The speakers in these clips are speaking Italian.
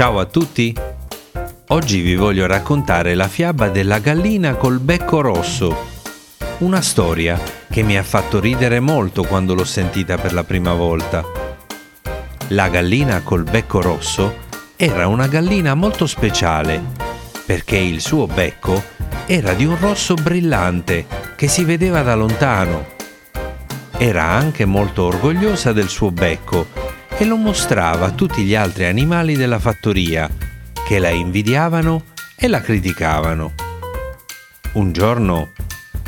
Ciao a tutti! Oggi vi voglio raccontare la fiaba della gallina col becco rosso. Una storia che mi ha fatto ridere molto quando l'ho sentita per la prima volta. La gallina col becco rosso era una gallina molto speciale perché il suo becco era di un rosso brillante che si vedeva da lontano. Era anche molto orgogliosa del suo becco e lo mostrava a tutti gli altri animali della fattoria che la invidiavano e la criticavano. Un giorno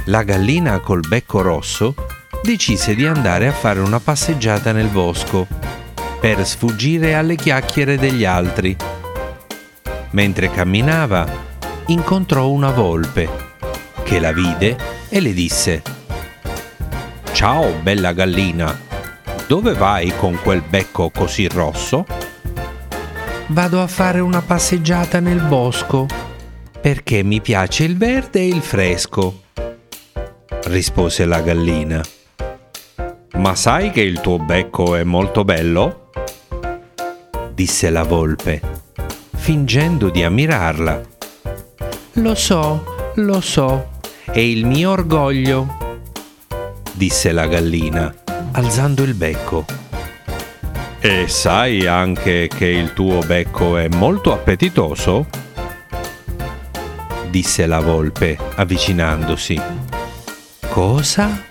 la gallina col becco rosso decise di andare a fare una passeggiata nel bosco per sfuggire alle chiacchiere degli altri. Mentre camminava, incontrò una volpe che la vide e le disse Ciao bella gallina, dove vai con quel becco così rosso? Vado a fare una passeggiata nel bosco perché mi piace il verde e il fresco, rispose la gallina. Ma sai che il tuo becco è molto bello? disse la volpe, fingendo di ammirarla. Lo so, lo so, è il mio orgoglio, disse la gallina alzando il becco. E sai anche che il tuo becco è molto appetitoso? disse la volpe avvicinandosi. Cosa?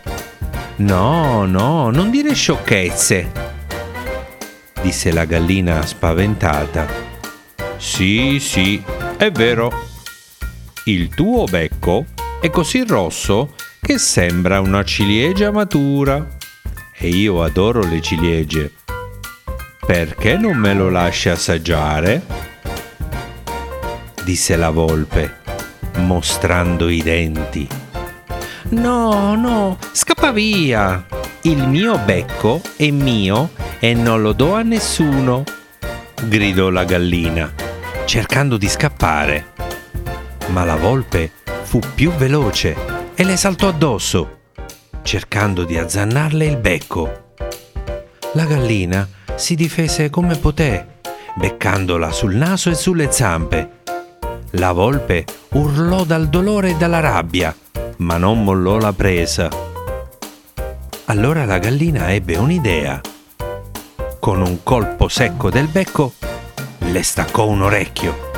No, no, non dire sciocchezze, disse la gallina spaventata. Sì, sì, è vero. Il tuo becco è così rosso che sembra una ciliegia matura e io adoro le ciliegie. Perché non me lo lasci assaggiare? disse la volpe, mostrando i denti. No, no, scappa via! Il mio becco è mio e non lo do a nessuno, gridò la gallina, cercando di scappare. Ma la volpe fu più veloce e le saltò addosso cercando di azzannarle il becco. La gallina si difese come poté, beccandola sul naso e sulle zampe. La volpe urlò dal dolore e dalla rabbia, ma non mollò la presa. Allora la gallina ebbe un'idea. Con un colpo secco del becco le staccò un orecchio.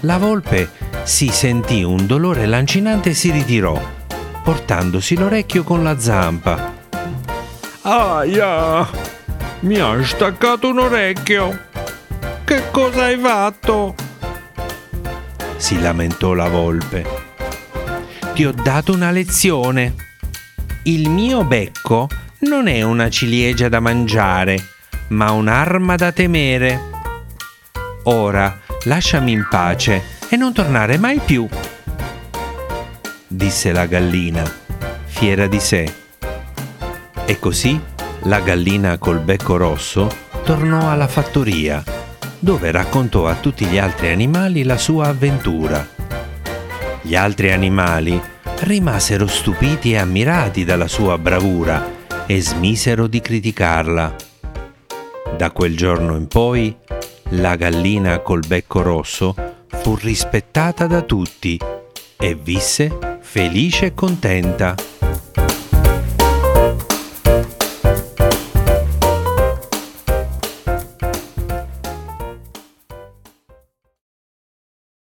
La volpe si sentì un dolore lancinante e si ritirò portandosi l'orecchio con la zampa. Aia! Mi ha staccato un orecchio! Che cosa hai fatto? si lamentò la volpe. Ti ho dato una lezione. Il mio becco non è una ciliegia da mangiare, ma un'arma da temere. Ora lasciami in pace e non tornare mai più disse la gallina, fiera di sé. E così la gallina col becco rosso tornò alla fattoria, dove raccontò a tutti gli altri animali la sua avventura. Gli altri animali rimasero stupiti e ammirati dalla sua bravura e smisero di criticarla. Da quel giorno in poi, la gallina col becco rosso fu rispettata da tutti e visse felice e contenta